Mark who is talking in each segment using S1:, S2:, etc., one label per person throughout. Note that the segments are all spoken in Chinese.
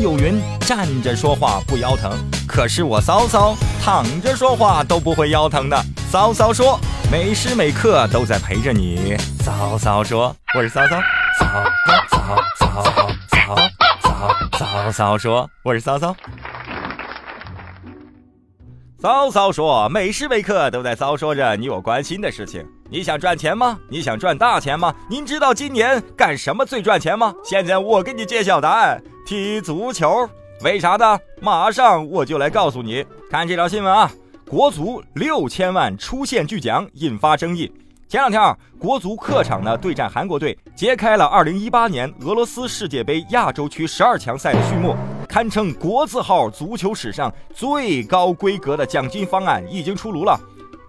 S1: 有云站着说话不腰疼，可是我骚骚躺着说话都不会腰疼的。骚骚说，每时每刻都在陪着你。骚骚说，我是骚骚。骚骚骚骚骚骚骚。骚骚说，我是骚骚。骚骚说，每时每刻都在骚说着你我关心的事情。你想赚钱吗？你想赚大钱吗？您知道今年干什么最赚钱吗？现在我给你揭晓答案。踢足球。为啥呢？马上我就来告诉你。看这条新闻啊，国足六千万出线巨奖引发争议。前两天啊，国足客场呢对战韩国队，揭开了2018年俄罗斯世界杯亚洲区十二强赛的序幕。堪称国字号足球史上最高规格的奖金方案已经出炉了。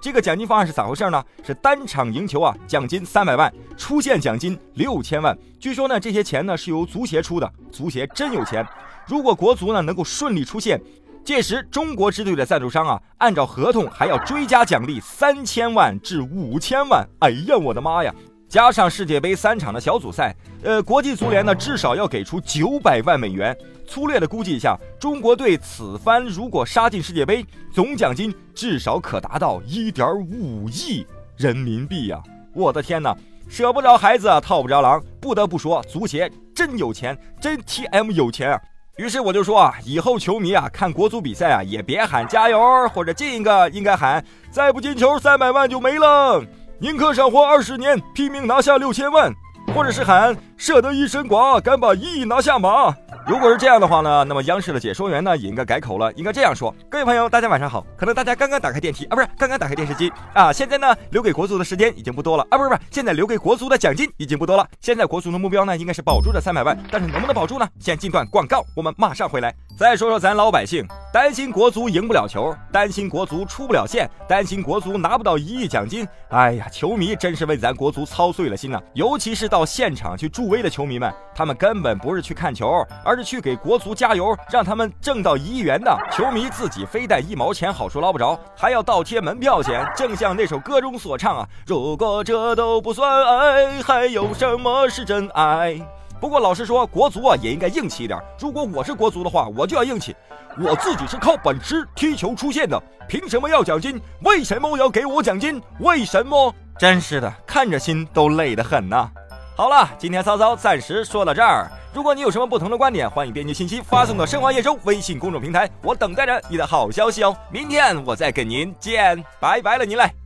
S1: 这个奖金方案是咋回事呢？是单场赢球啊，奖金三百万，出现奖金六千万。据说呢，这些钱呢是由足协出的，足协真有钱。如果国足呢能够顺利出线，届时中国支队的赞助商啊，按照合同还要追加奖励三千万至五千万。哎呀，我的妈呀！加上世界杯三场的小组赛，呃，国际足联呢至少要给出九百万美元。粗略的估计一下，中国队此番如果杀进世界杯，总奖金至少可达到一点五亿人民币呀！我的天哪，舍不着孩子套不着狼，不得不说，足协真有钱，真 TM 有钱啊！于是我就说啊，以后球迷啊看国足比赛啊，也别喊加油或者进一个，应该喊再不进球三百万就没了。宁可少活二十年，拼命拿下六千万，或者是喊舍得一身剐，敢把一亿拿下马。如果是这样的话呢，那么央视的解说员呢也应该改口了，应该这样说：各位朋友，大家晚上好。可能大家刚刚打开电梯啊，不是刚刚打开电视机啊。现在呢，留给国足的时间已经不多了啊，不是不是，现在留给国足的奖金已经不多了。现在国足的目标呢，应该是保住这三百万，但是能不能保住呢？先进段广告，我们马上回来。再说说咱老百姓，担心国足赢不了球，担心国足出不了线，担心国足拿不到一亿奖金。哎呀，球迷真是为咱国足操碎了心呐！尤其是到现场去助威的球迷们，他们根本不是去看球，而是去给国足加油，让他们挣到一亿元的。球迷自己非但一毛钱好处捞不着，还要倒贴门票钱。正像那首歌中所唱啊：“如果这都不算爱，还有什么是真爱？”不过老实说，国足啊也应该硬气一点。如果我是国足的话，我就要硬气。我自己是靠本事踢球出现的，凭什么要奖金？为什么要给我奖金？为什么？真是的，看着心都累得很呐。好了，今天骚骚暂时说到这儿。如果你有什么不同的观点，欢迎编辑信息发送到生华夜周微信公众平台，我等待着你的好消息哦。明天我再跟您见，拜拜了，您嘞。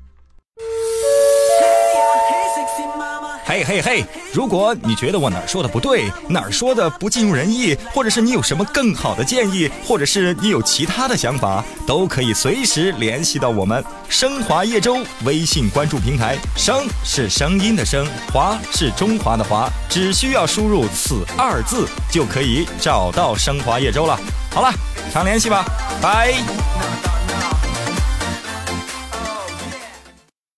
S1: 嘿嘿嘿！如果你觉得我哪儿说的不对，哪儿说的不尽如人意，或者是你有什么更好的建议，或者是你有其他的想法，都可以随时联系到我们升华叶舟微信关注平台。声是声音的声，华是中华的华，只需要输入此二字就可以找到升华叶舟了。好了，常联系吧，拜。